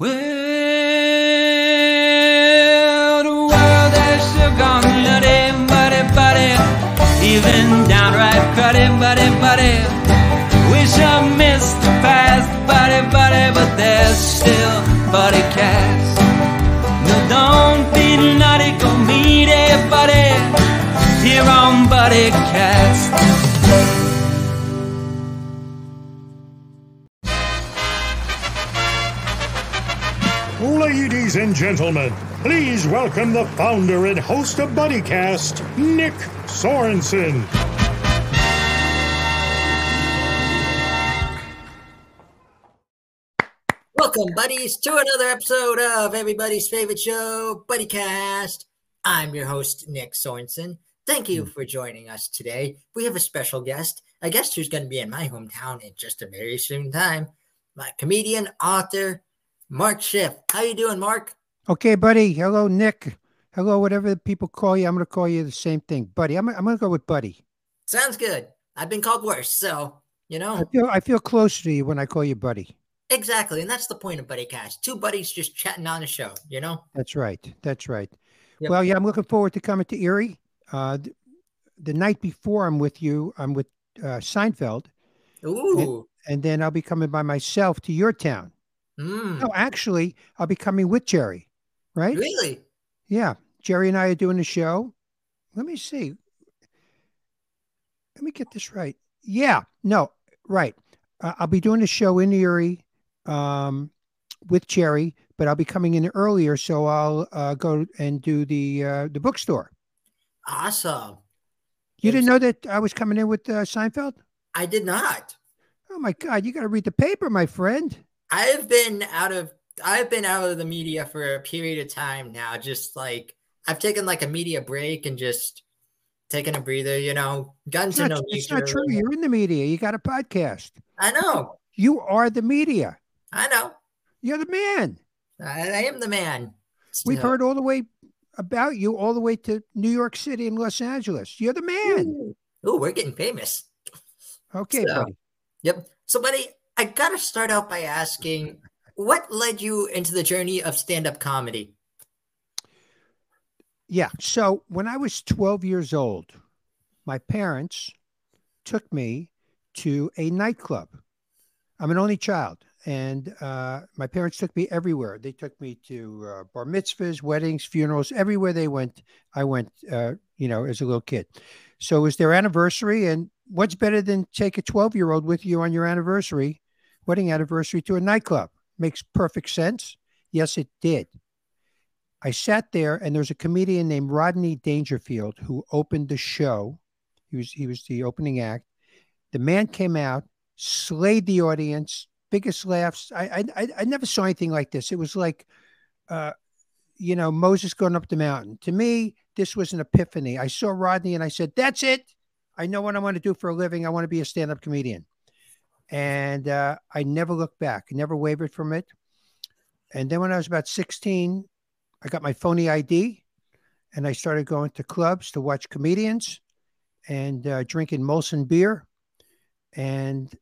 Well, the world has sure gone nutty, buddy, buddy. Even downright cruddy, buddy, buddy. Wish I missed the past, buddy, buddy, but there's still buddy cast. And gentlemen, please welcome the founder and host of BuddyCast, Nick Sorensen. Welcome, buddies, to another episode of everybody's favorite show, BuddyCast. I'm your host, Nick Sorensen. Thank you hmm. for joining us today. We have a special guest, a guest who's going to be in my hometown in just a very soon time. My comedian, author, Mark Schiff. How are you doing, Mark? Okay, buddy. Hello, Nick. Hello, whatever the people call you. I'm going to call you the same thing, buddy. I'm, I'm going to go with buddy. Sounds good. I've been called worse, so you know. I feel I feel closer to you when I call you buddy. exactly, and that's the point of BuddyCast. Two buddies just chatting on the show. You know. That's right. That's right. Yep. Well, yeah, I'm looking forward to coming to Erie. Uh, th- the night before I'm with you, I'm with uh, Seinfeld, Ooh. and then I'll be coming by myself to your town. Mm, No, actually, I'll be coming with Jerry. Right? really? Yeah, Jerry and I are doing a show. Let me see. Let me get this right. Yeah, no, right. Uh, I'll be doing a show in Erie um, with Jerry, but I'll be coming in earlier, so I'll uh, go and do the uh, the bookstore. Awesome. You didn't know that I was coming in with uh, Seinfeld? I did not. Oh my God! You got to read the paper, my friend. I've been out of I've been out of the media for a period of time now. Just like I've taken like a media break and just taken a breather, you know, gotten It's to not, know it's not true. You're in the media. You got a podcast. I know, You are the media. I know. You're the man. I, I am the man. We've heard all the way about you, all the way to New York City and Los Angeles. You're the man. Ooh, we're getting famous. Okay, So- buddy. Yep. So, buddy, I gotta start out by asking, what led you into the journey of stand-up comedy? Yeah. So when I was 12 years old, my parents took me to a nightclub. I'm an only child, and uh, my parents took me everywhere. They took me to uh, bar mitzvahs, weddings, funerals, everywhere they went. I went, uh, you know, as a little kid. So it was their anniversary, and what's better than take a 12 year old with you on your anniversary, wedding anniversary, to a nightclub? Makes perfect sense. Yes, it did. I sat there, and there's a comedian named Rodney Dangerfield who opened the show. He was he was the opening act. The man came out, slayed the audience, biggest laughs. I I I, never saw anything like this. It was like, uh, you know, Moses going up the mountain. To me, this was an epiphany. I saw Rodney, and I said, "That's it. I know what I want to do for a living. I want to be a stand-up comedian." And uh, I never looked back. Never wavered from it. And then when I was about 16, I got my phony ID and I started going to clubs to watch comedians and uh, drinking Molson beer. And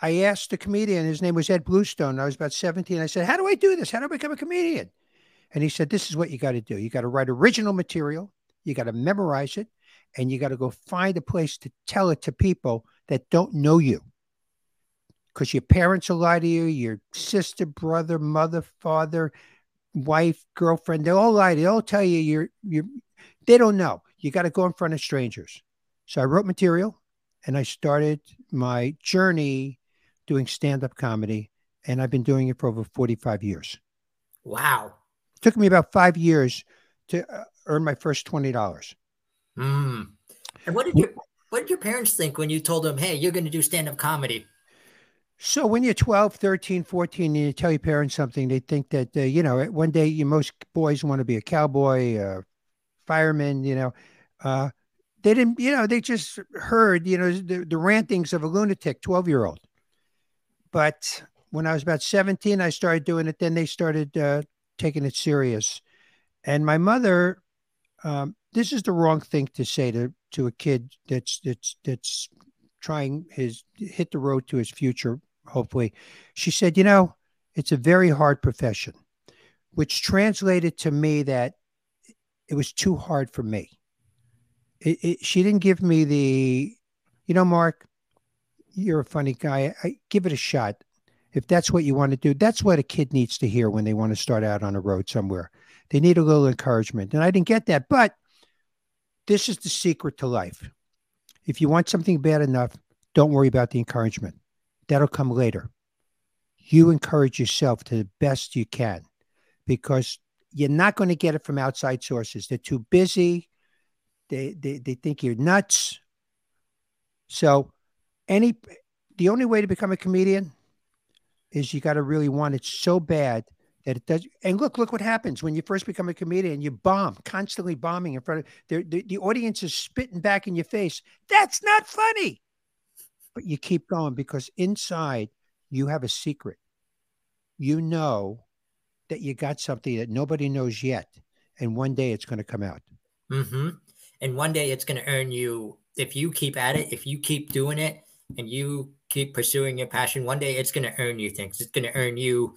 I asked the comedian, his name was Ed Bluestone. I was about 17. I said, How do I do this? How do I become a comedian? And he said, This is what you got to do. You got to write original material, you got to memorize it, and you got to go find a place to tell it to people that don't know you because your parents will lie to you, your sister, brother, mother, father, wife, girlfriend, they all lie. They all tell you you're you're they don't know. You got to go in front of strangers. So I wrote material and I started my journey doing stand-up comedy. And I've been doing it for over 45 years. Wow. It took me about five years to uh, earn my first $20. Mm. And what did your what did your parents think when you told them, "Hey, you're going to do stand-up comedy"? So when you're 12, 13, 14, and you tell your parents something, they think that, uh, you know, one day you, most boys want to be a cowboy, a fireman, you know. Uh, they didn't, you know, they just heard, you know, the, the rantings of a lunatic 12 year old. But when I was about 17, I started doing it. Then they started uh, taking it serious. And my mother, um, this is the wrong thing to say to, to a kid that's, that's, that's trying his hit the road to his future hopefully she said you know It's a very hard profession, which translated to me that it was too hard for me. It, it, she didn't give me the, you know, Mark, you're a funny guy. I, give it a shot. If that's what you want to do, that's what a kid needs to hear when they want to start out on a road somewhere. They need a little encouragement. And I didn't get that. But this is the secret to life. If you want something bad enough, don't worry about the encouragement. That'll come later. You encourage yourself to the best you can because you're not going to get it from outside sources. They're too busy. They, they, they think you're nuts. So, any the only way to become a comedian is you got to really want it so bad it does. And look, look what happens when you first become a comedian. You bomb, constantly bombing in front of the, the, the audience is spitting back in your face. That's not funny. But you keep going because inside you have a secret. You know that you got something that nobody knows yet. And one day it's going to come out. Mm-hmm. And one day it's going to earn you, if you keep at it, if you keep doing it and you keep pursuing your passion, one day it's going to earn you things. It's going to earn you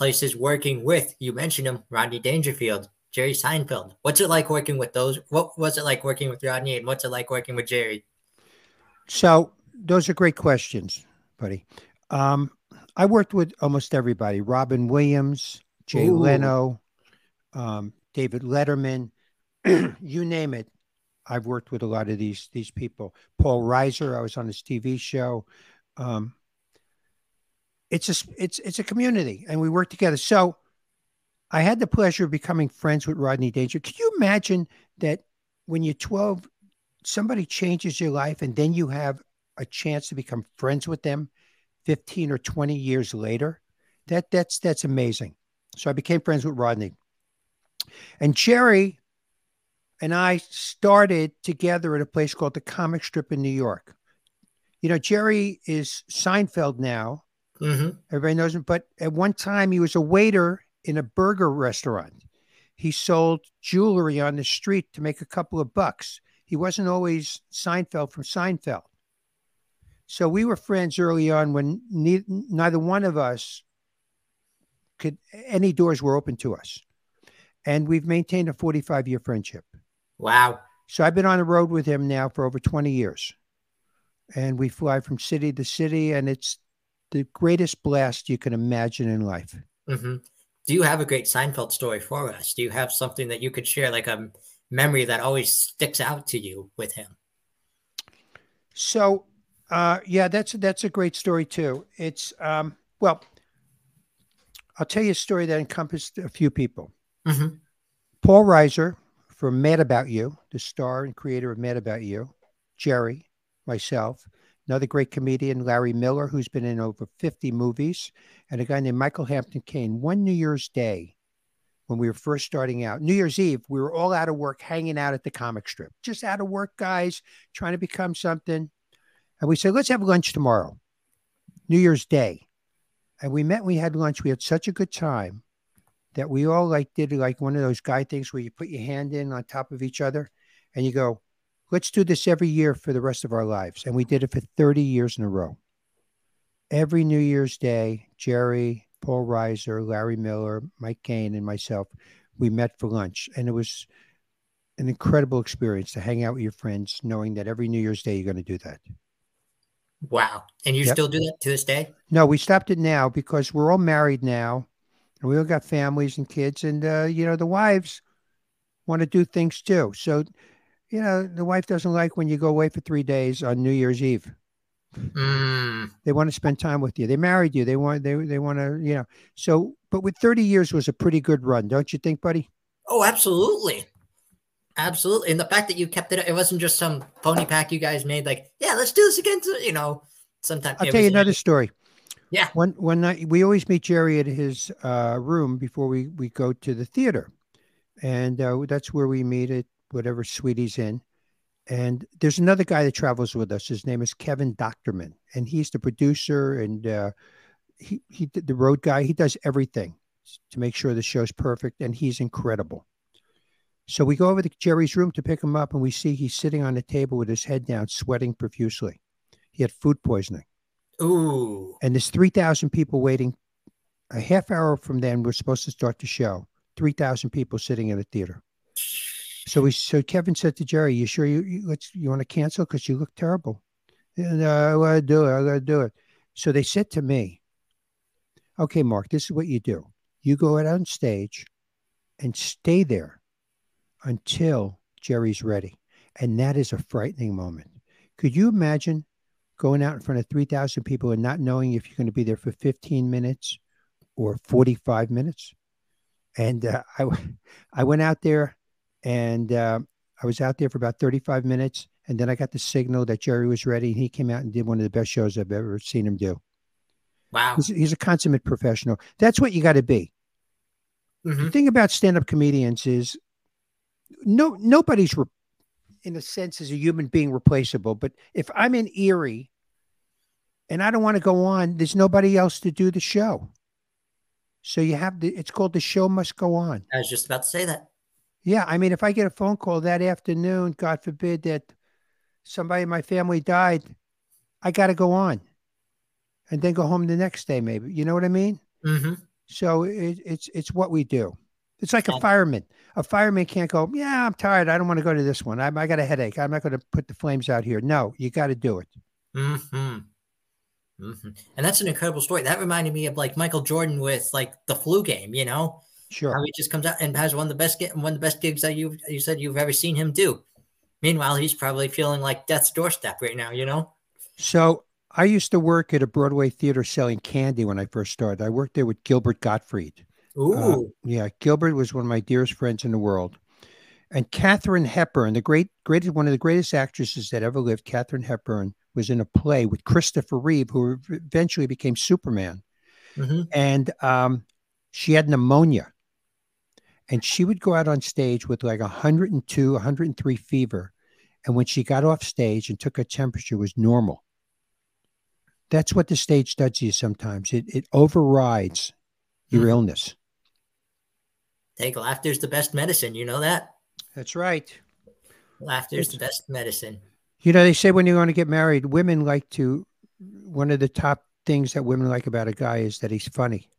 places working with, you mentioned him, Rodney Dangerfield, Jerry Seinfeld. What's it like working with those? What was it like working with Rodney and what's it like working with Jerry? So those are great questions, buddy. Um, I worked with almost everybody: Robin Williams, Jay Ooh. Leno, um, David Letterman, you name it. I've worked with a lot of these these people. Paul Reiser, I was on his TV show. Um, it's a it's it's a community, and we work together. So, I had the pleasure of becoming friends with Rodney Danger. Can you imagine that when you're 12, somebody changes your life, and then you have a chance to become friends with them 15 or 20 years later? That that's that's amazing. So I became friends with Rodney. And Jerry and I started together at a place called the Comic Strip in New York. You know, Jerry is Seinfeld now. Mm-hmm. Everybody knows him. But at one time, he was a waiter in a burger restaurant. He sold jewelry on the street to make a couple of bucks. He wasn't always Seinfeld from Seinfeld. So we were friends early on when ne- neither one of us could, any doors were open to us. And we've maintained a 45 year friendship. Wow. So I've been on the road with him now for over 20 years. And we fly from city to city, and it's the greatest blast you can imagine in life. Mm-hmm. Do you have a great Seinfeld story for us? Do you have something that you could share, like a memory that always sticks out to you with him? So, uh, yeah, that's that's a great story too. It's um, well, I'll tell you a story that encompassed a few people. Mm-hmm. Paul Reiser from Mad About You, the star and creator of Mad About You, Jerry, myself, another great comedian, Larry Miller, who's been in over 50 movies, and a guy named Michael Hampton Kane. One New Year's Day, when we were first starting out, New Year's Eve, we were all out of work, hanging out at the comic strip, just out of work, guys, trying to become something. And we said, let's have lunch tomorrow, New Year's Day. And we met, we had lunch. We had such a good time that we all like did like one of those guy things where you put your hand in on top of each other and you go, let's do this every year for the rest of our lives. And we did it for 30 years in a row. Every New Year's Day, Jerry, Paul Reiser, Larry Miller, Mike Kane, and myself, we met for lunch. And it was an incredible experience to hang out with your friends, knowing that every New Year's Day you're going to do that. Wow. And you yep. still do that to this day? No, we stopped it now because we're all married now and we all got families and kids. And, uh, you know, the wives want to do things too. So you know, the wife doesn't like when you go away for three days on New Year's Eve. Mm. They want to spend time with you. They married you. They want they they want to you know. So, but with thirty years was a pretty good run, don't you think, buddy? Oh, absolutely, absolutely. And the fact that you kept it, it wasn't just some pony pack you guys made. Like, yeah, let's do this again. To, you know, sometimes. I'll tell you another story. Yeah. One one night we always meet Jerry at his uh, room before we we go to the theater, and uh, that's where we meet at whatever suite he's in. And there's another guy that travels with us. His name is Kevin Doctorman, and he's the producer and uh, he he the road guy. He does everything to make sure the show's perfect, and he's incredible. So we go over to Jerry's room to pick him up, and we see he's sitting on the table with his head down, sweating profusely. He had food poisoning. Ooh! And there's three thousand people waiting a half hour from then, we're supposed to start the show. Three thousand people sitting in the theater. So we, so Kevin said to Jerry, "You sure you, you let's you want to cancel because you look terrible?" And I gotta do it. I gotta do it. So they said to me, "Okay, Mark, this is what you do. You go out on stage, and stay there until Jerry's ready." And that is a frightening moment. Could you imagine going out in front of 3,000 people and not knowing if you're going to be there for 15 minutes or 45 minutes? And uh, I, I went out there and uh, I was out there for about 35 minutes. And then I got the signal that Jerry was ready. And he came out and did one of the best shows I've ever seen him do. Wow. He's, he's a consummate professional. That's what you got to be. Mhm. The thing about stand-up comedians is no nobody's re- in a sense as a human being replaceable. But if I'm in Erie and I don't want to go on, there's nobody else to do the show. So you have the it's called the show must go on. I was just about to say that. Yeah, I mean, if I get a phone call that afternoon, God forbid that somebody in my family died, I got to go on, and then go home the next day. Maybe you know what I mean. hmm So it, it's it's what we do. It's like a fireman. A fireman can't go. Yeah, I'm tired. I don't want to go to this one. I, I got a headache. I'm not going to put the flames out here. No, you got to do it. hmm hmm And that's an incredible story. That reminded me of like Michael Jordan with like the flu game, you know, Sure. how he just comes out and has one of the best get one of the best gigs that you you said you've ever seen him do. Meanwhile, he's probably feeling like death's doorstep right now, you know. So I used to work at a Broadway theater selling candy when I first started. I worked there with Gilbert Gottfried. Ooh, Uh, Yeah, Gilbert was one of my dearest friends in the world. And Katharine Hepburn, the great, greatest, one of the greatest actresses that ever lived, Katharine Hepburn, was in a play with Christopher Reeve, who eventually became Superman. hmm And um, she had pneumonia. And she would go out on stage with like 102, 103 fever. And when she got off stage and took her temperature, it was normal. That's what the stage does to you sometimes. It, it overrides your Mhm. illness. Take laughter's the best medicine. You know that That's right. laughter's It's- the best medicine. You know, they say when you're going to get married, women like to, one of the top things that women like about a guy is that he's funny.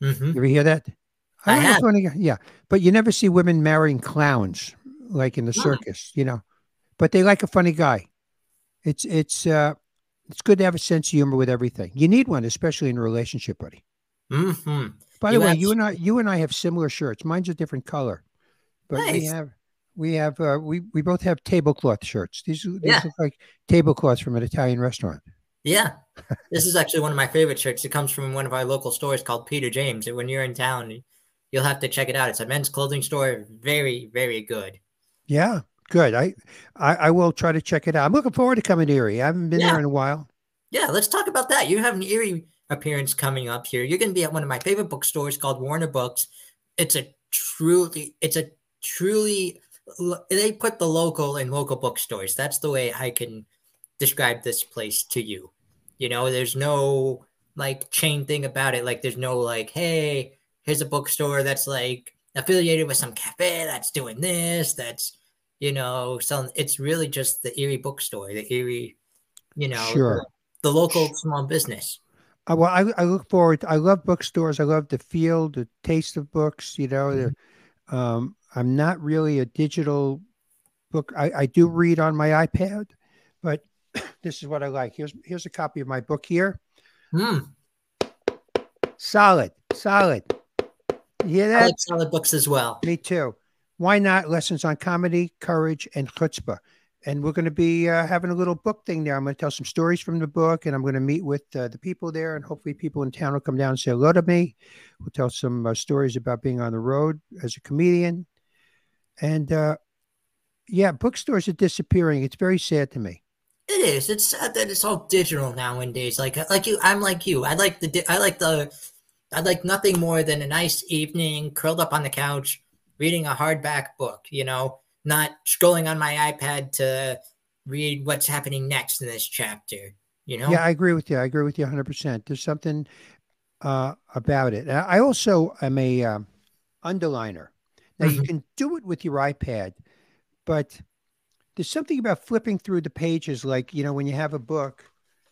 hmm You ever hear that? I a have. funny guy. Yeah. But you never see women marrying clowns like in the No. circus, you know, but they like a funny guy. It's, it's, uh, it's good to have a sense of humor with everything. You need one, especially in a relationship, buddy. hmm By You the way, have- you and I, you and I have similar shirts. Mine's a different color, but we have, we have, uh, we we both have tablecloth shirts. These, these Yeah. look like tablecloths from an Italian restaurant. Yeah. this is actually one of my favorite shirts. It comes from one of our local stores called Peter James. And when you're in town, you'll have to check it out. It's a men's clothing store. Very, very good. Yeah, good. I, I, I will try to check it out. I'm looking forward to coming to Erie. I haven't been Yeah. there in a while. Yeah, let's talk about that. You have an Erie appearance coming up here. You're going to be at one of my favorite bookstores called Warner Books. It's a truly, it's a truly, they put the local in local bookstores. That's the way I can describe this place to you. You know, there's no like chain thing about it. Like, there's no like, hey, here's a bookstore that's like affiliated with some cafe that's doing this, that's, you know, selling. It's really just the Erie bookstore, the Erie, you know, Sure. the local small business. Uh, well, I, I look forward. I love bookstores. I love the feel, the taste of books. You know, the, um, I'm not really a digital book. I, I do read on my iPad, but this is what I like. Here's here's a copy of my book here. Hmm. Solid, solid. You hear I that? like solid books as well. Me too. Why not? Lessons on comedy, courage, and chutzpah. And we're going to be uh, having a little book thing there. I'm going to tell some stories from the book, and I'm going to meet with uh, the people there, and hopefully, people in town will come down and say hello to me. We'll tell some uh, stories about being on the road as a comedian, and uh, yeah, bookstores are disappearing. It's very sad to me. It is. It's sad that it's all digital nowadays. Like like you, I'm like you. I like the di- I like the I like nothing more than a nice evening curled up on the couch reading a hardback book. You know, not scrolling on my iPad to read what's happening next in this chapter. You know. Yeah, I agree with you. I agree with you 100%. There's something uh, about it. I also am a um, underliner. Now, you Mhm. can do it with your iPad, but there's something about flipping through the pages, like, you know, when you have a book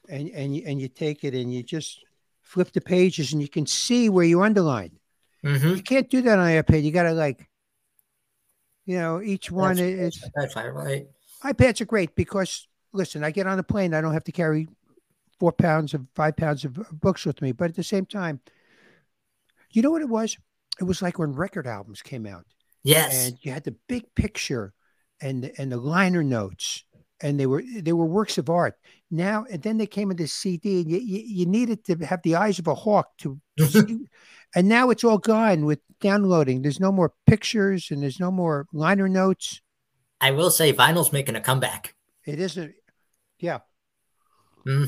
and, and, you, and you take it and you just flip the pages and you can see where you underlined. Mhm. You can't do that on iPad. You got to like, you know, each one That's- is. that's right. iPads are great because listen, I get on a plane, I don't have to carry four pounds of five pounds of books with me. But at the same time, you know what it was? It was like when record albums came out Yes. and you had the big picture and and the liner notes and they were they were works of art. Now and then they came into cd and you, you, you needed to have the eyes of a hawk to to see, and now it's all gone with downloading. There's no more pictures and there's no more liner notes. I will say vinyl's making a comeback. it isn't yeah. Hmm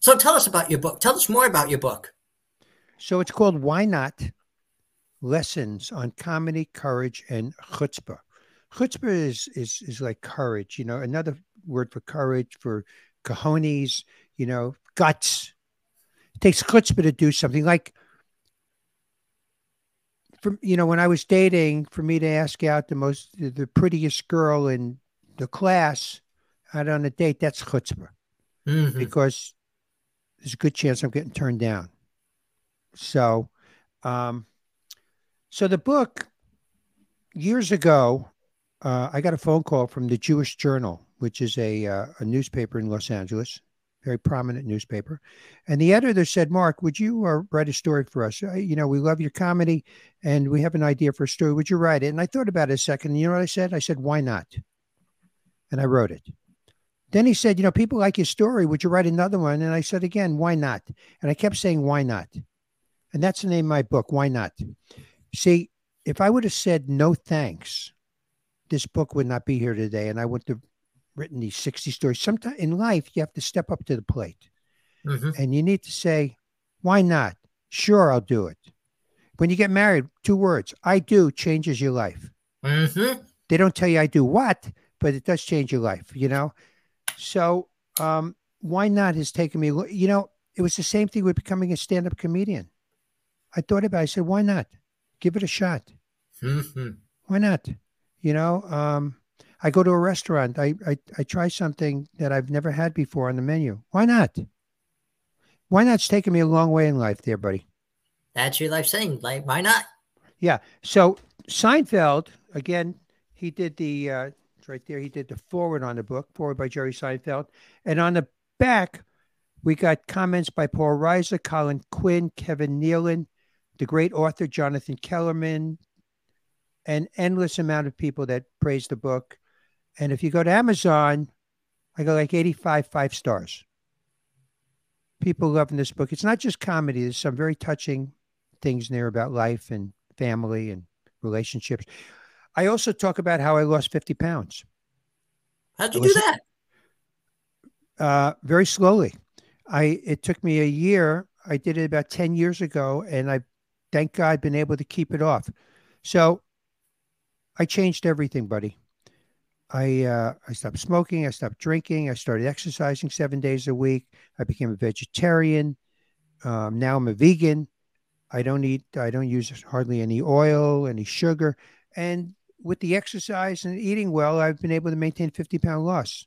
So tell us about your book. Tell us more about your book. so it's called why not? Lessons on comedy courage and chutzpah. Chutzpah is is is like courage you know another word for courage for cojones you know guts it takes chutzpah to do something like from you know when i was dating for me to ask out the most the prettiest girl in the class out on a date that's chutzpah Mhm. because there's a good chance I'm getting turned down. So, um, so the book years ago, uh, I got a phone call from the Jewish Journal, which is a uh, a newspaper in Los Angeles, very prominent newspaper, and the editor said, "Mark, would you uh, write a story for us? You know, we love your comedy, and we have an idea for a story. Would you write it?" And I thought about it a second. And you know what I said? I said, "Why not?" And I wrote it. Then he said, You know, people like your story. Would you write another one? And I said, Again, why not? And I kept saying, Why not? And that's the name of my book, Why Not? See, if I would have said no thanks, this book would not be here today. And I wouldn't have written these 60 stories. Sometimes in life, you have to step up to the plate Mhm. and you need to say, Why not? Sure, I'll do it. When you get married, two words I do changes your life Mhm. they don't tell you I do what, but it does change your life, you know? So, um, why not has taken me, you know, it was the same thing with becoming a stand up comedian. I thought about it. I said, why not? Give it a shot. Mhm. Why not? You know, um, I go to a restaurant, I, I, I try something that I've never had before on the menu. Why not? Why not? It's taken me a long way in life there, buddy. That's your life saying. Like, why not? Yeah. So Seinfeld, again, he did the uh it's right there, he did the foreword on the book, foreword by Jerry Seinfeld. And on the back, we got comments by Paul Reiser, Colin Quinn, Kevin Nealon, the great author Jonathan Kellerman, an endless amount of people that praise the book. And if you go to Amazon, I got like 85 five stars. People loving this book. It's not just comedy, there's some very touching things in there about life and family and relationships. I also talk about how I lost 50 pounds How'd you Was do that? uh, very slowly. I it took me a year. I did it about 10 years ago, and I thank God been able to keep it off. So I changed everything, buddy. I uh, I stopped smoking. I stopped drinking. I started exercising seven days a week. I became a vegetarian. Um, now I'm a vegan. I don't eat. I don't use hardly any oil, any sugar, and with the exercise and eating well, I've been able to maintain 50 pound loss.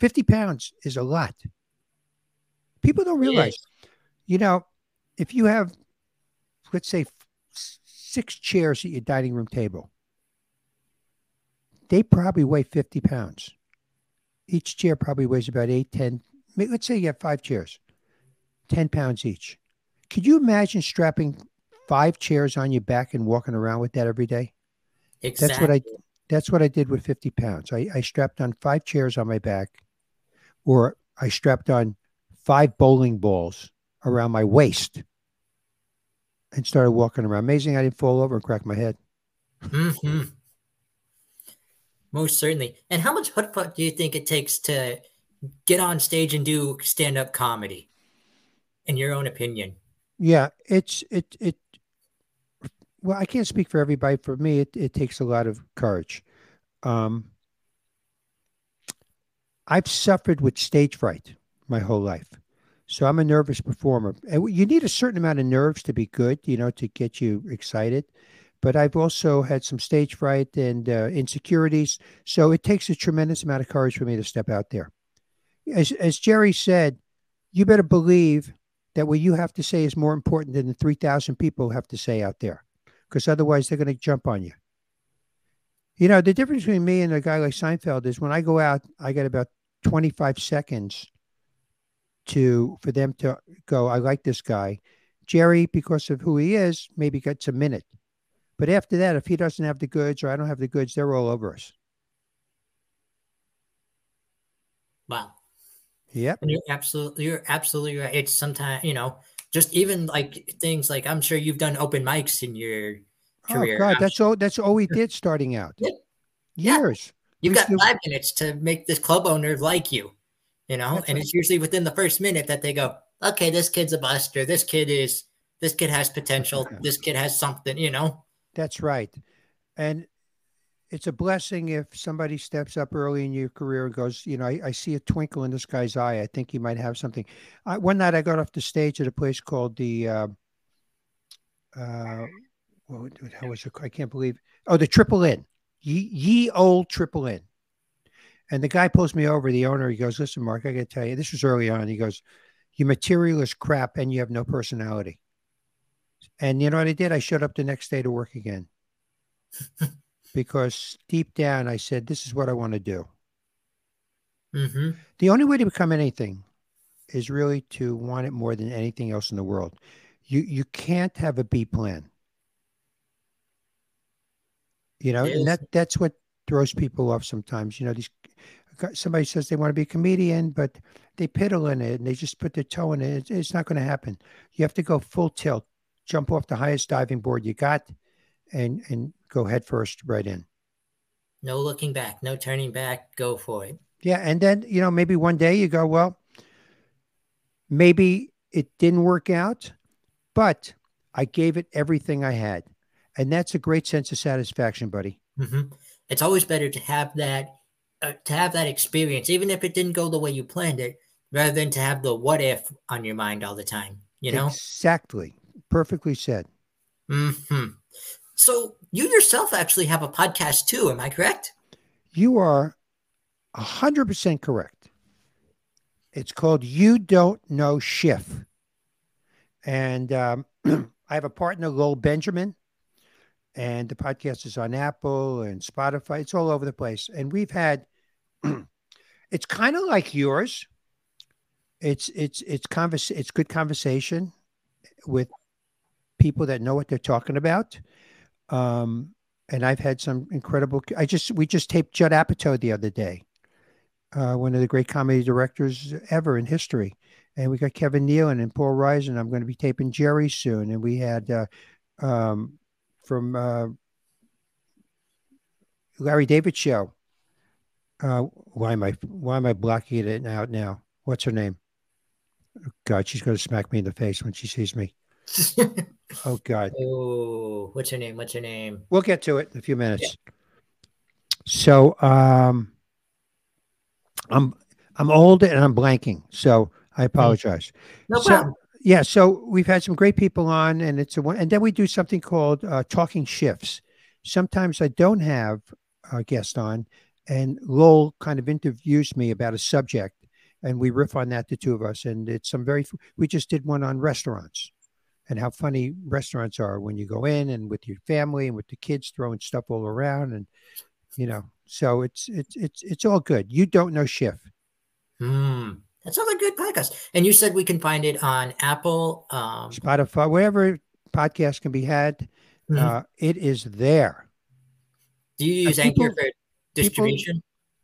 50 pounds is a lot. People don't realize, you know, if you have, let's say, six chairs at your dining room table, they probably weigh 50 pounds. Each chair probably weighs about eight, 10. Let's say you have five chairs, 10 pounds each. Could you imagine strapping five chairs on your back and walking around with that every day? Exactly. That's what I that's what I did with 50 pounds. I, I strapped on five chairs on my back, or I strapped on five bowling balls around my waist and started walking around. Amazing I didn't fall over and crack my head. hmm Most certainly. And how much chutzpah do you think it takes to get on stage and do stand-up comedy? In your own opinion. Yeah, it's it it well, I can't speak for everybody. For me, it, it takes a lot of courage. Um I've suffered with stage fright my whole life. So I'm a nervous performer. And you need a certain amount of nerves to be good, you know, to get you excited. But I've also had some stage fright and uh, insecurities. So it takes a tremendous amount of courage for me to step out there. As, as Jerry said, you better believe that what you have to say is more important than the 3,000 people have to say out there, because otherwise they're going to jump on you. You know, the difference between me and a guy like Seinfeld is when I go out, I get about 25 seconds to for them to go, I like this guy. Jerry, because of who he is, maybe gets a minute. But after that, if he doesn't have the goods or I don't have the goods, they're all over us. Wow. Yep. And you're absolutely you're absolutely right. It's sometimes, you know, just even like things like I'm sure you've done open mics in your oh, career. Oh God, I'm that's all that's all we did starting out. Yeah. Yeah. Years. You've We got still- five minutes to make this club owner like you, you know, That's and right. it's usually within the first minute that they go, okay, this kid's a buster. This kid is, this kid has potential. This kid has something, you know. That's right. And it's a blessing if somebody steps up early in your career and goes, you know, I, I see a twinkle in this guy's eye. I think he might have something. I, one night I got off the stage at a place called the, uh, uh, what hell was it? I can't believe. Oh, the Triple Inn, ye, ye old Triple Inn. And the guy pulls me over, the owner, he goes, listen, Mark, I got to tell you, this was early on. He goes, your material is crap and you have no personality. And you know what I did? I showed up the next day to work again because deep down I said, this is what I want to do. Mm-hmm. The only way to become anything is really to want it more than anything else in the world. You you can't have a B plan. You know, and that that's what throws people off sometimes. You know, these somebody says they want to be a comedian, but they piddle in it and they just put their toe in it. It's, it's not going to happen. You have to go full tilt, jump off the highest diving board you got, and and go head first right in. No looking back, no turning back. Go for it. Yeah, and then you know maybe one day you go, well, maybe it didn't work out, but I gave it everything I had, and that's a great sense of satisfaction, buddy. hmm It's always better to have that, uh, to have that experience, even if it didn't go the way you planned it, rather than to have the what if on your mind all the time. You know. exactly, perfectly said. hmm So you yourself actually have a podcast too, am I correct? You are hundred percent correct. It's called "You Don't Know Schiff," and um, I have a partner, Lowell Benjamin, and the podcast is on Apple and Spotify. It's all over the place, and we've had. it's kind of like yours. It's it's it's convers it's good conversation with people that know what they're talking about. Um, and I've had some incredible. I just we just taped Judd Apatow the other day, uh, one of the great comedy directors ever in history, and we got Kevin Nealon and Paul Reiser. I'm going to be taping Jerry soon, and we had uh, um, from uh, Larry David show. Uh, why am I why am I blocking it out now? What's her name? God, she's going to smack me in the face when she sees me. Oh God. oh, what's your name? What's your name? We'll get to it in a few minutes. So um I'm I'm old and I'm blanking, so I apologize. No So- problem. Yeah, so we've had some great people on, and it's a one, and then we do something called uh, talking shifts. Sometimes I don't have a guest on, and Lowell kind of interviews me about a subject, and we riff on that, the two of us, and it's some very. We just did one on restaurants, and how funny restaurants are when you go in and with your family and with the kids throwing stuff all around, and you know, so it's it's it's it's all good. You don't know Schiff. Hmm. That sounds like a good podcast. And you said we can find it on Apple. Um, Spotify, wherever podcast can be had, Mhm. uh, it is there. do you use uh, Anchor people- for distribution?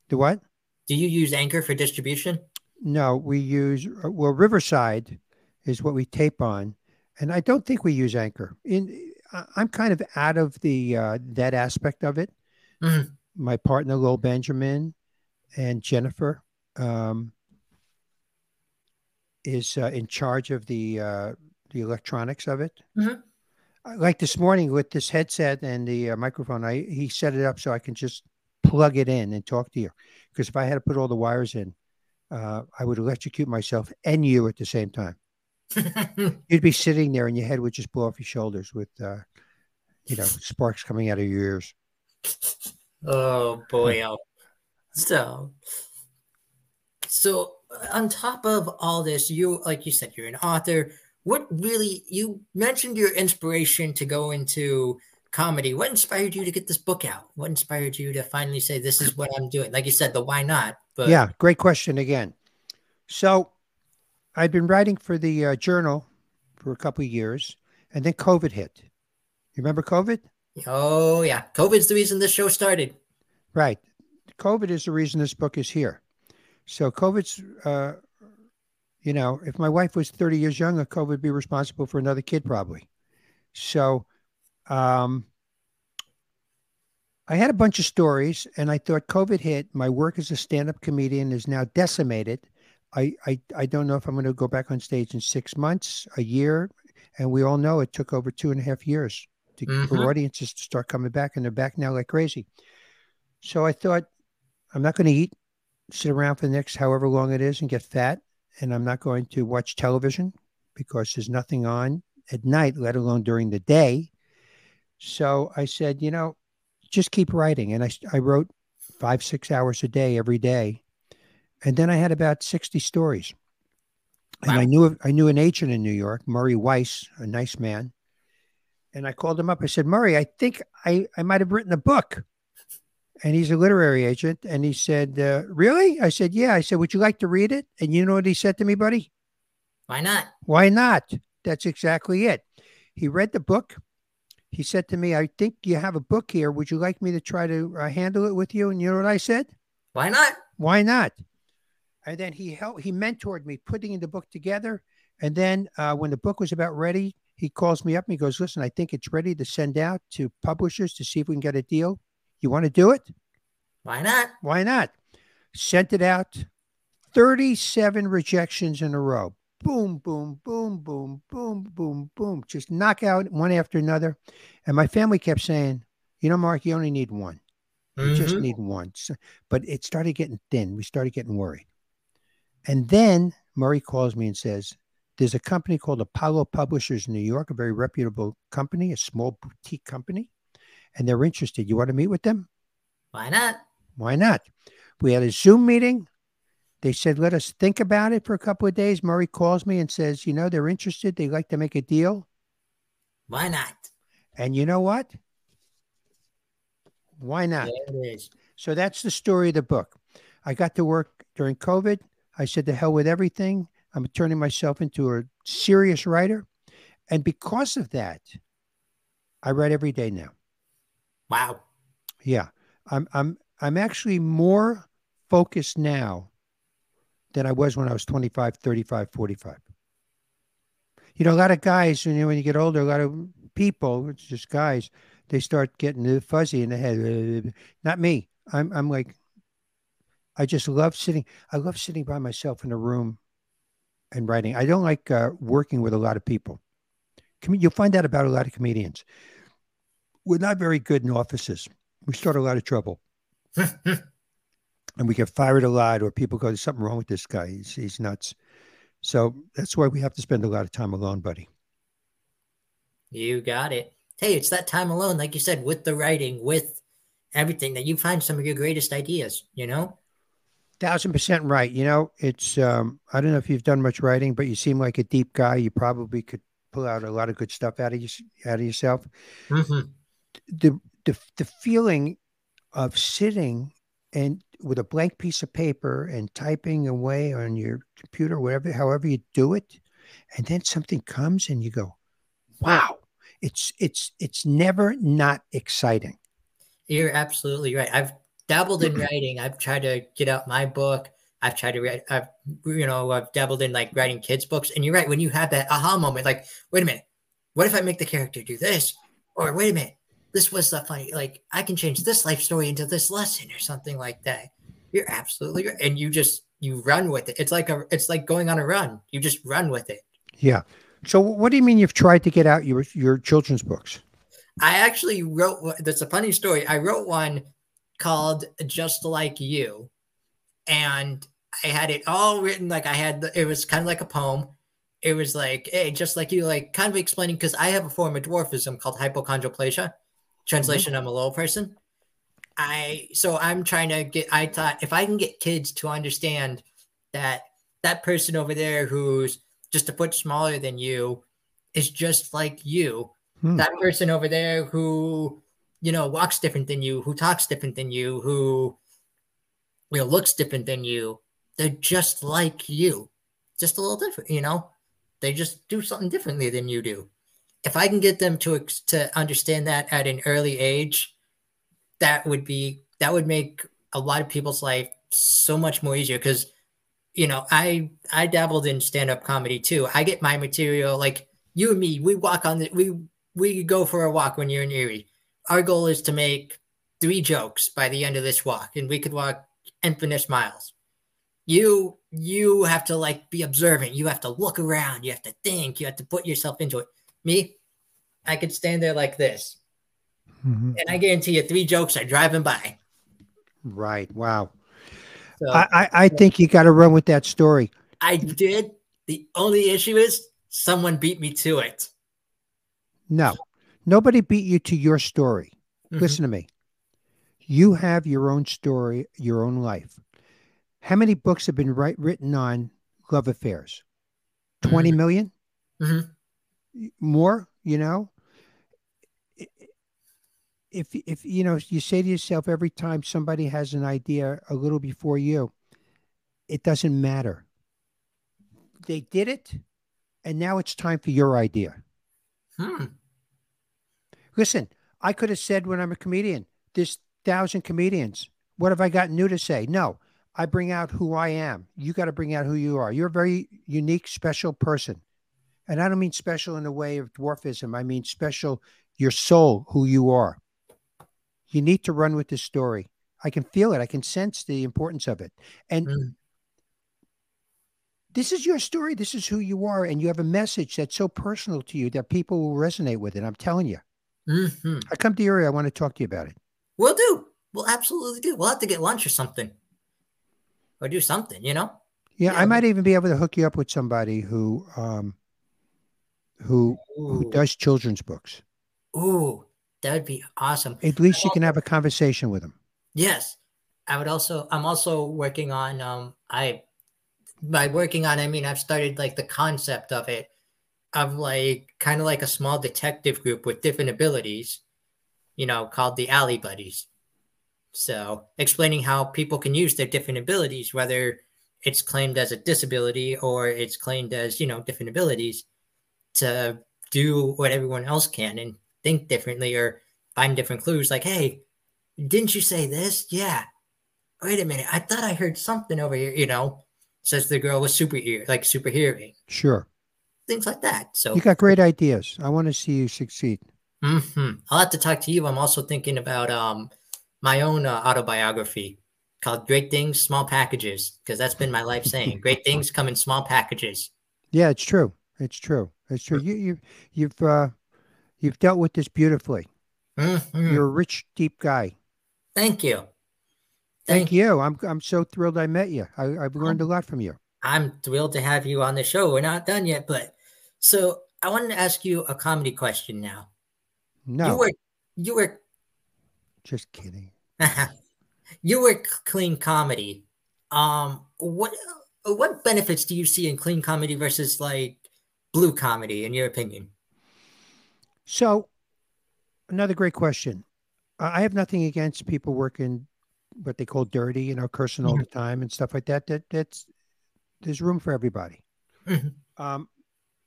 The what? Do you use Anchor for distribution? No, we use uh, well Riverside is what we tape on, and I don't think we use Anchor. In I'm kind of out of the uh, that aspect of it. Mhm. My partner Lowell Benjamin and Jennifer um, is uh, in charge of the uh, the electronics of it. Mhm. Uh, Like this morning with this headset and the uh, microphone, I he set it up so I can just plug it in and talk to you. Because if I had to put all the wires in, uh, I would electrocute myself and you at the same time. You'd be sitting there and your head would just blow off your shoulders with, uh, you know, sparks coming out of your ears. oh boy. So, so on top of all this, you like you said, you're an author. what really you mentioned your inspiration to go into comedy. What inspired you to get this book out? What inspired you to finally say this is what I'm doing? Like you said, the why not? But yeah, great question again. So I'd been writing for the uh, journal for a couple of years, and then COVID hit. You remember COVID? Oh yeah, COVID's the reason this show started. Right. COVID is the reason this book is here. So COVID's, uh, you know, if my wife was 30 years younger, COVID would be responsible for another kid probably. So um, I had a bunch of stories and I thought COVID hit. My work as a stand-up comedian is now decimated. I, I, I don't know if I'm going to go back on stage in six months, a year. And we all know it took over two and a half years to, Mhm. for audiences to start coming back, and they're back now like crazy. So I thought, I'm not going to eat, sit around for the next however long it is and get fat. And I'm not going to watch television because there's nothing on at night, let alone during the day. So I said, you know, just keep writing. And I, I wrote five, six hours a day every day. And then I had about 60 stories. And I knew I knew an agent in New York, Murray Weiss, a nice man. And I called him up. I said, Murray, I think I, I might have written a book. And he's a literary agent. And he said, uh, Really? I said, Yeah. I said, Would you like to read it? And you know what he said to me, buddy? Why not? Why not? That's exactly it. He read the book. He said to me, I think you have a book here. Would you like me to try to uh, handle it with you? And you know what I said? Why not? Why not? And then he helped, he mentored me putting the book together. And then uh, when the book was about ready, he calls me up and he goes, Listen, I think it's ready to send out to publishers to see if we can get a deal. You want to do it? Why not? Why not? Sent it out. 37 rejections in a row. Boom, boom, boom, boom, boom, boom, boom. Just knock out one after another. And my family kept saying, you know, Mark, you only need one. You just Mhm. need one. So- but it started getting thin. We started getting worried. And then Murray calls me and says, There's a company called Apollo Publishers in New York, a very reputable company, a small boutique company, and they're interested. You want to meet with them? Why not? Why not? We had a Zoom meeting. They said, Let us think about it for a couple of days. Murray calls me and says, You know, they're interested. They'd like to make a deal. Why not? And you know what? Why not? There it is. So that's the story of the book. I got to work during COVID. I said, the hell with everything. I'm turning myself into a serious writer. And because of that, I write every day now. Wow. Yeah. I'm I'm I'm actually more focused now than I was when I was 25, 35, 45. You know, a lot of guys, you know, when you get older, a lot of people, it's just guys, they start getting fuzzy in the head. Not me. I'm I'm like I just love sitting I love sitting by myself in a room and writing. I don't like uh, working with a lot of people. Com- you'll find out about a lot of comedians. We're not very good in offices. We start a lot of trouble and we get fired a lot, or people go, There's something wrong with this guy. He's, he's nuts. So that's why we have to spend a lot of time alone, buddy. You got it. Hey, it's that time alone, like you said, with the writing, with everything, that you find some of your greatest ideas, you know? Thousand percent right. You know, it's, um, I don't know if you've done much writing, but you seem like a deep guy. You probably could pull out a lot of good stuff out of, you, out of yourself. Mm-hmm. the the the feeling of sitting and with a blank piece of paper and typing away on your computer, whatever, however you do it, and then something comes and you go, "Wow!" It's it's it's never not exciting. You're absolutely right. I've dabbled in mm-hmm. writing. I've tried to get out my book. I've tried to write. I've you know I've dabbled in like writing kids books. And you're right. When you have that aha moment, like, wait a minute, what if I make the character do this? Or wait a minute, this was the funny. Like I can change this life story into this lesson or something like that. You're absolutely right. And you just you run with it. It's like a it's like going on a run. You just run with it. Yeah. So what do you mean you've tried to get out your your children's books? I actually wrote. That's a funny story. I wrote one called "Just Like You," and I had it all written like I had. The, it was kind of like a poem. It was like, hey, just like you, like kind of explaining because I have a form of dwarfism called hypochondroplasia. Translation: I'm a low person. I so I'm trying to get. I thought if I can get kids to understand that that person over there who's just a foot smaller than you is just like you. Hmm. That person over there who, you know, walks different than you, who talks different than you, who you know looks different than you, they're just like you. Just a little different, you know? They just do something differently than you do. If I can get them to to understand that at an early age, that would be that would make a lot of people's life so much more easier because you know i i dabbled in stand-up comedy too i get my material like you and me we walk on the we we go for a walk when you're in erie our goal is to make three jokes by the end of this walk and we could walk infinite miles you you have to like be observant you have to look around you have to think you have to put yourself into it me i could stand there like this Mhm. and i guarantee you three jokes are driving by Right. Wow. so I, I, I think you got to run with that story. I did. The only issue is someone beat me to it. No, nobody beat you to your story. Mhm. Listen to me. You have your own story, your own life. How many books have been write, written on love affairs? 20 million? Mhm. More, you know? If, if, you know, you say to yourself every time somebody has an idea a little before you, it doesn't matter. They did it, and now it's time for your idea. Hmm. Listen, I could have said when I'm a comedian, there's thousand comedians. What have I got new to say? No, I bring out who I am. You got to bring out who you are. You're a very unique, special person. And I don't mean special in the way of dwarfism. I mean special, your soul, who you are. You need to run with this story. I can feel it. I can sense the importance of it. And Mm. this is your story. This is who you are. And you have a message that's so personal to you that people will resonate with it. I'm telling you. Hmm I come to your area. I want to talk to you about it. We'll do. We'll absolutely do. We'll have to get lunch or something, or do something. You know. Yeah, Yeah, I might even be able to hook you up with somebody who um who who does children's books. Ooh, that would be awesome. At least you can have a conversation with them. Yes, I would also. I'm also working on. Um, I by working on. I mean, I've started like the concept of it, of like kind of like a small detective group with different abilities. You know, called the Alley Buddies. So, explaining how people can use their different abilities, whether it's claimed as a disability or it's claimed as you know different abilities, to do what everyone else can and think differently or find different clues. Like, hey, didn't you say this? Yeah. Wait a minute. I thought I heard something over here, you know, says the girl with super ear, like super hearing, Sure. Things like that. So You got great ideas. I want to see you succeed. mhm. I'll have to talk to you. I'm also thinking about um my own uh, autobiography called Great Things, Small Packages, because that's been my life saying. Great things come in small packages. Yeah, it's true. It's true. It's true. You you you've uh you've dealt with this beautifully. Mhm. You're a rich, deep guy. Thank you. Thank you. I'm I'm so thrilled I met you. I, I've learned a lot from you. I'm thrilled to have you on the show. We're not done yet, but so I wanted to ask you a comedy question now. No, You were you were just kidding. you were clean comedy. Um, what what benefits do you see in clean comedy versus like blue comedy, in your opinion? So, another great question. I have nothing against people working what they call dirty, you know, cursing all the time and stuff like that. That that's there's room for everybody. Mhm. Um,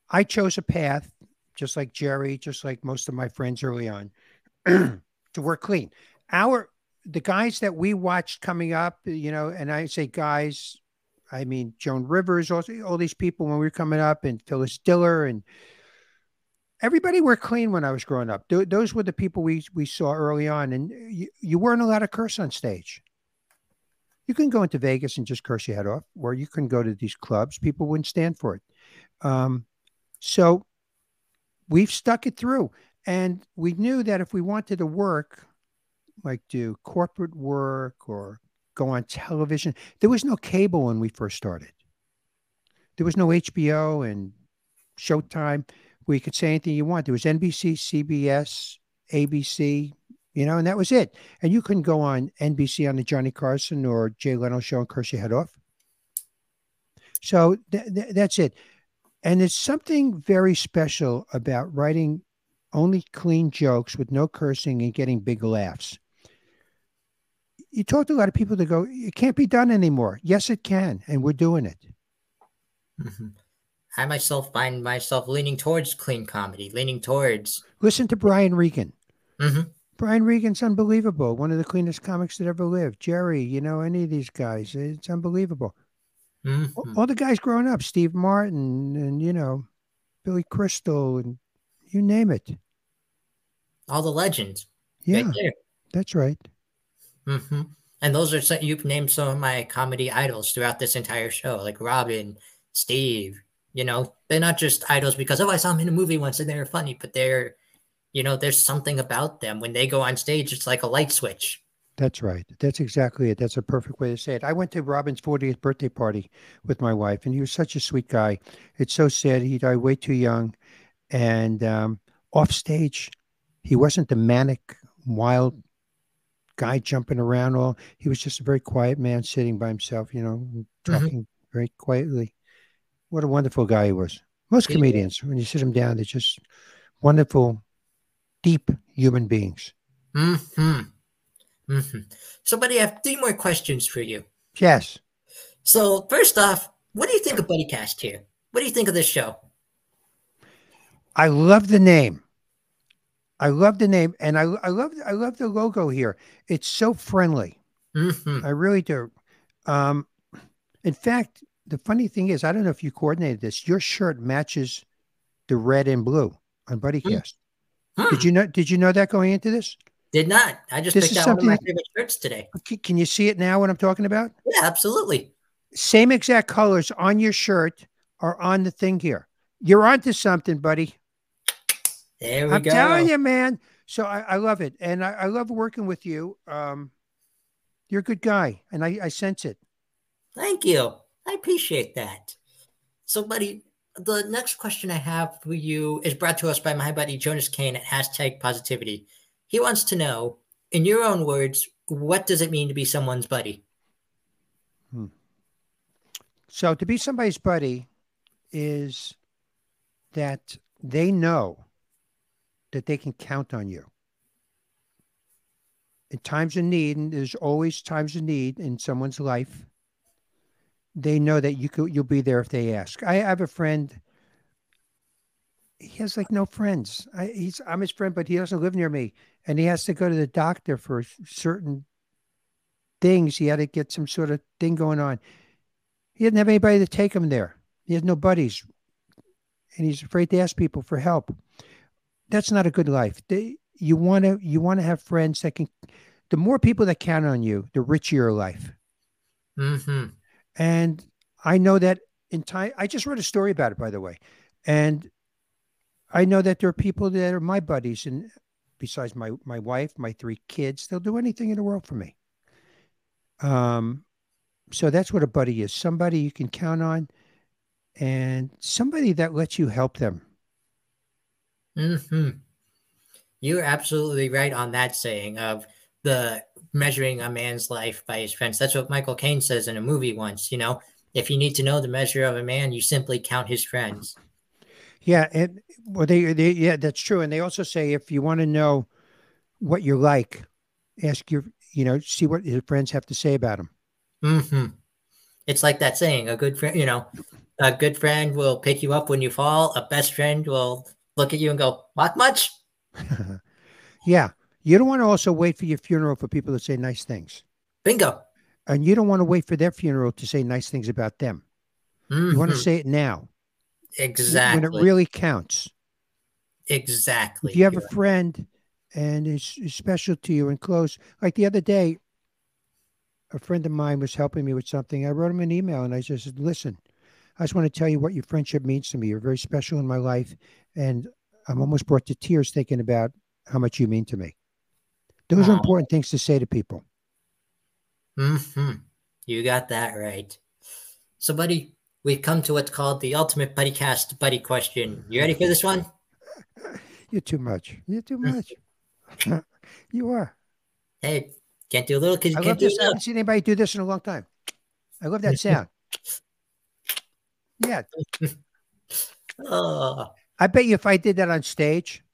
I chose a path, just like Jerry, just like most of my friends early on, to work clean. Our the guys that we watched coming up, you know, and I say guys, I mean Joan Rivers, all, all these people when we were coming up, and Phyllis Diller, and everybody were clean when I was growing up. Tho- those were the people we we saw early on, and you, you weren't allowed to curse on stage. You can go into Vegas and just curse your head off, or you can go to these clubs. People wouldn't stand for it. Um, so we've stuck it through, and we knew that if we wanted to work, like do corporate work or go on television, there was no cable when we first started. There was no HBO and Showtime where you could say anything you want. There was NBC, CBS, ABC, you know, and that was it. And you couldn't go on NBC on the Johnny Carson or Jay Leno show and curse your head off. So th- th- that's it. And it's something very special about writing only clean jokes with no cursing and getting big laughs. You talk to a lot of people that go, it can't be done anymore. Yes, it can. And we're doing it. Mhm. I myself find myself leaning towards clean comedy, leaning towards. Listen to Brian Regan. Mhm. Brian Regan's unbelievable. One of the cleanest comics that ever lived. Jerry, you know, any of these guys, it's unbelievable. Mhm. All- All the guys growing up, Steve Martin and, you know, Billy Crystal and you name it. All the legends. Yeah, Right that's right. hmm And those are some, you've named some of my comedy idols throughout this entire show, like Robin, Steve. You know, they're not just idols because oh, I saw them in a movie once and they were funny, but they're, you know, there's something about them when they go on stage. It's like a light switch. That's right. That's exactly it. That's a perfect way to say it. I went to Robin's 40th birthday party with my wife, and he was such a sweet guy. It's so sad. He died way too young. And um, off stage, he wasn't the manic, wild guy jumping around. All he was just a very quiet man sitting by himself, you know, talking very quietly. What a wonderful guy he was. Most comedians, when you sit them down, they're just wonderful, deep human beings. hmm hmm So, buddy, I have three more questions for you. Yes. So, first off, what do you think of BuddyCast here? What do you think of this show? I love the name. I love the name, and I I love I love the logo here. It's so friendly. hmm I really do. Um, in fact, the funny thing is, I don't know if you coordinated this. Your shirt matches the red and blue on BuddyCast. Did you know? Did you know that going into this? Did not. I just This picked out one of my favorite shirts today. Can you see it now? What I'm talking about? Yeah, absolutely. Same exact colors on your shirt are on the thing here. You're onto something, buddy. There we I'm go. telling you, man. So I, I love it, and I, I love working with you. Um, you're a good guy, and I, I sense it. Thank you. I appreciate that. So, buddy, the next question I have for you is brought to us by my buddy Jonas Kane at hashtag positivity. He wants to know, in your own words, what does it mean to be someone's buddy? Hmm. So to be somebody's buddy is that they know that they can count on you in times of need, and there's always times of need in someone's life. They know that you could you'll be there if they ask. I have a friend. He has like no friends. I, he's I'm his friend, but he doesn't live near me, and he has to go to the doctor for certain things. He had to get some sort of thing going on. He didn't have anybody to take him there. He has no buddies, and he's afraid to ask people for help. That's not a good life. They, you want to you want to have friends that can. The more people that count on you, the richer your life. Mm-hmm. And I know that in time. I just read a story about it, by the way, and I know that there are people that are my buddies, and besides my my wife, my three kids, they'll do anything in the world for me. Um, so that's what a buddy is somebody you can count on and somebody that lets you help them Mm-hmm. You're absolutely right on that saying of the measuring a man's life by his friends. That's what Michael Caine says in a movie once. You know, if you need to know the measure of a man, you simply count his friends. yeah and well they, they yeah that's true and they also say if you want to know what you're like ask your you know see what your friends have to say about him hmm It's like that saying: a good friend, you know, a good friend will pick you up when you fall. A best friend will look at you and go, "Not much." yeah you don't want to also wait for your funeral for people to say nice things Bingo. and you don't want to wait for their funeral to say nice things about them you want to Mhm. say it now exactly when it really counts exactly. if you have a friend and is, is special to you and close, like the other day, a friend of mine was helping me with something. I wrote him an email and I just said, listen, I just want to tell you what your friendship means to me. You're very special in my life. And I'm almost brought to tears thinking about how much you mean to me. Those are important things to say to people. Mhm. You got that right. So, buddy, we've come to what's called the ultimate buddy cast buddy question. You ready for this one? You're too much. You're too much. you are. Hey, can't do a little because you I can't love do this. I haven't seen anybody do this in a long time. I love that sound. Yeah. Oh, I bet you if I did that on stage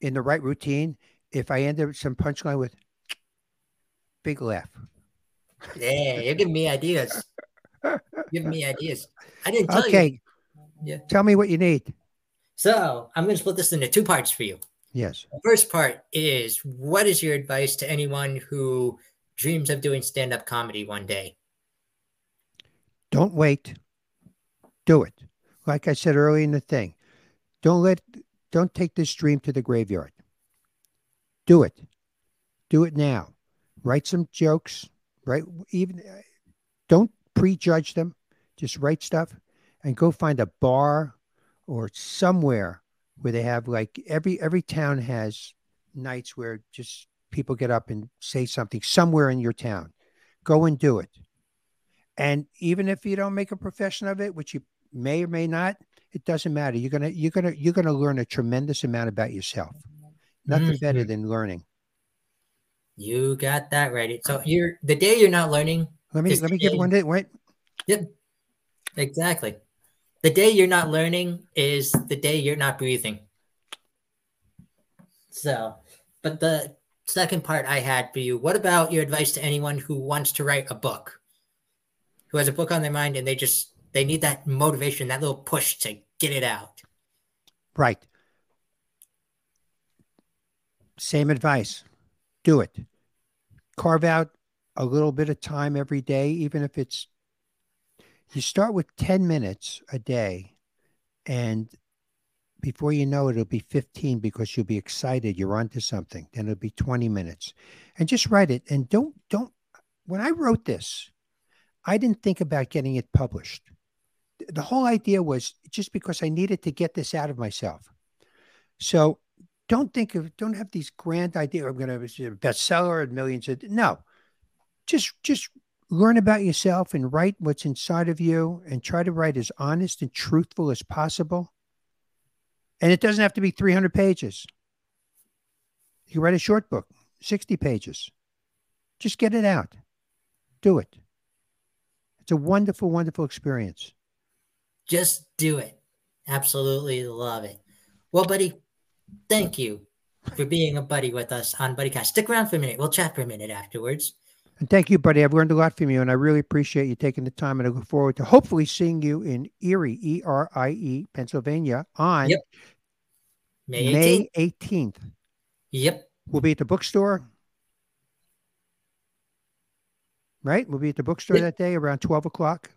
in the right routine, if I end up some punchline with big laugh. yeah, you're giving me ideas. giving me ideas. I didn't tell you. Okay. Yeah. Tell me what you need. So I'm going to split this into two parts for you. Yes. The first part is what is your advice to anyone who dreams of doing stand up comedy one day? Don't wait. Do it. Like I said earlier in the thing, don't let, don't take this dream to the graveyard. Do it. Do it now. Write some jokes. Right. Even don't prejudge them. Just write stuff and go find a bar or somewhere where they have like every every town has nights where just people get up and say something somewhere in your town. Go and do it. And even if you don't make a profession of it, which you may or may not, it doesn't matter. You're gonna you're gonna you're gonna learn a tremendous amount about yourself. Nothing better Mhm. than learning. You got that right. So you're the day you're not learning. Let me let me give day- one day. Wait, Yep. Exactly. The day you're not learning is the day you're not breathing. So, but the second part I had for you, what about your advice to anyone who wants to write a book? Who has a book on their mind and they just they need that motivation, that little push to get it out. right. Same advice. Do it. Carve out a little bit of time every day, even if it's you start with 10 minutes a day and before you know it, it'll be 15 because you'll be excited. You're onto something. Then it'll be 20 minutes. And just write it. And don't, don't, when I wrote this, I didn't think about getting it published. The whole idea was just because I needed to get this out of myself. So don't think of, don't have these grand ideas. Oh, I'm going to be a bestseller and millions of, no, just, just learn about yourself and write what's inside of you and try to write as honest and truthful as possible. And it doesn't have to be 300 pages. You write a short book, 60 pages. Just get it out. Do it. It's a wonderful, wonderful experience. Just do it. Absolutely love it. Well, buddy, thank you for being a buddy with us on BuddyCast. Stick around for a minute. We'll chat for a minute afterwards. And thank you, buddy. I've learned a lot from you, and I really appreciate you taking the time. And I look forward to hopefully seeing you in Erie, E R I E, Pennsylvania on Yep. May 18th. May 18th. Yep. We'll be at the bookstore. Right? We'll be at the bookstore Yep. that day around 12 o'clock.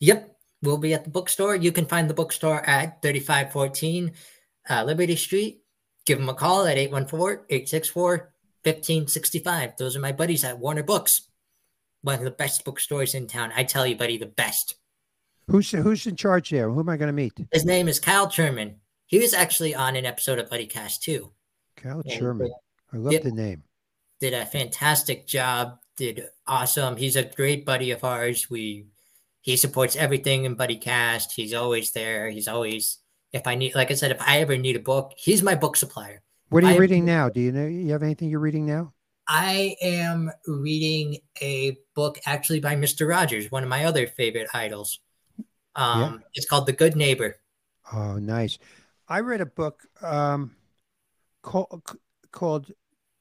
Yep. We'll be at the bookstore. You can find the bookstore at 3514 uh, Liberty Street. Give them a call at 814 864 1565. Those are my buddies at Werner Books. One of the best bookstores in town. I tell you, buddy, the best. Who's who's in charge there? Who am I going to meet? His name is Kyle Sherman. He was actually on an episode of BuddyCast too. Kyle And, Sherman. I love Yep. the name. did a fantastic job did awesome he's a great buddy of ours we he supports everything in buddy cast he's always there he's always if i need like i said if i ever need a book he's my book supplier What are you I- reading now? Do you know? You have anything you're reading now? i am reading a book actually by mr rogers one of my other favorite idols um it's called the good neighbor Oh, nice. I read a book um, called called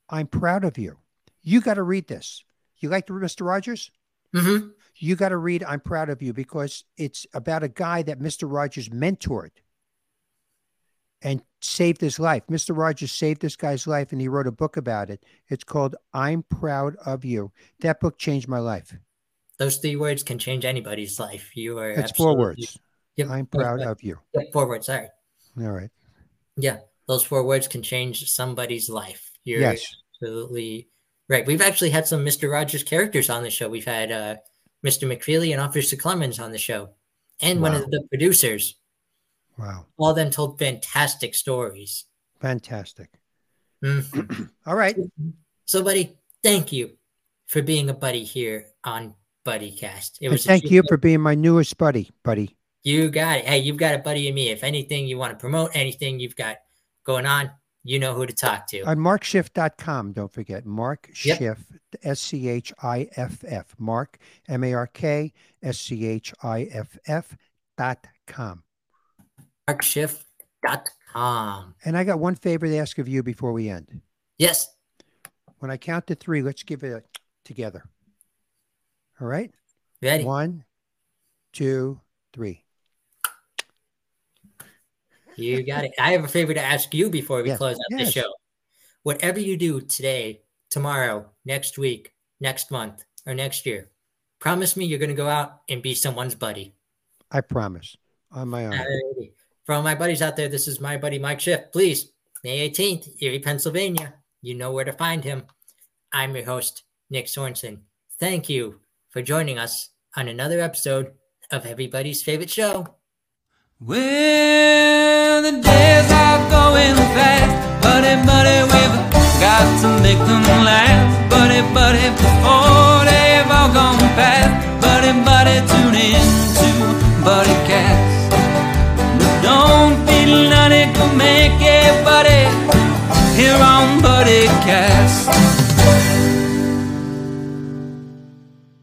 "I'm Proud of You." You got to read this. You like to read Mr. Rogers? hmm You got to read "I'm Proud of You" because it's about a guy that Mr. Rogers mentored and saved his life. Mr. Rogers saved this guy's life, and he wrote a book about it. It's called "I'm Proud of You." That book changed my life. those three words can change anybody's life you are It's four words. Yep, I'm proud of you. yep, four words sorry All right. Yeah, those four words can change somebody's life. You're Yes. absolutely right. We've actually had some Mr. Rogers characters on the show. We've had uh, Mr. McFeely and Officer Clemmons on the show, and one of the producers. Wow. All of them told fantastic stories. Fantastic. Mhm. All right. So, buddy, thank you for being a buddy here on BuddyCast. It was thank you for being my newest buddy, buddy. You got it. Hey, you've got a buddy in me. If anything you want to promote, anything you've got going on, you know who to talk to. On markschiff.com, don't forget. Mark Yep. Schiff, S C H I F F. Mark, M A R K, S C H I F F dot com. markschiff.com. And I got one favor to ask of you before we end. Yes. When I count to three, let's give it a together. All right? Ready? One, two, three. You got it. I have a favor to ask you before we Yes, close out the show. Whatever you do today, tomorrow, next week, next month, or next year, promise me you're going to go out and be someone's buddy. I promise. On my own. Alrighty. For all my buddies out there, this is my buddy Mike Schiff. Please, May 18th, Erie, Pennsylvania. You know where to find him. I'm your host, Nick Sorensen. Thank you for joining us on another episode of Everybody's Favorite Show. Well, the days are going fast, buddy, buddy, we've got to make them last, buddy, buddy, before they've all gone past, buddy, buddy, tune in to Buddy Cast. But don't feel none, it go make it, buddy, here on Buddy Cast.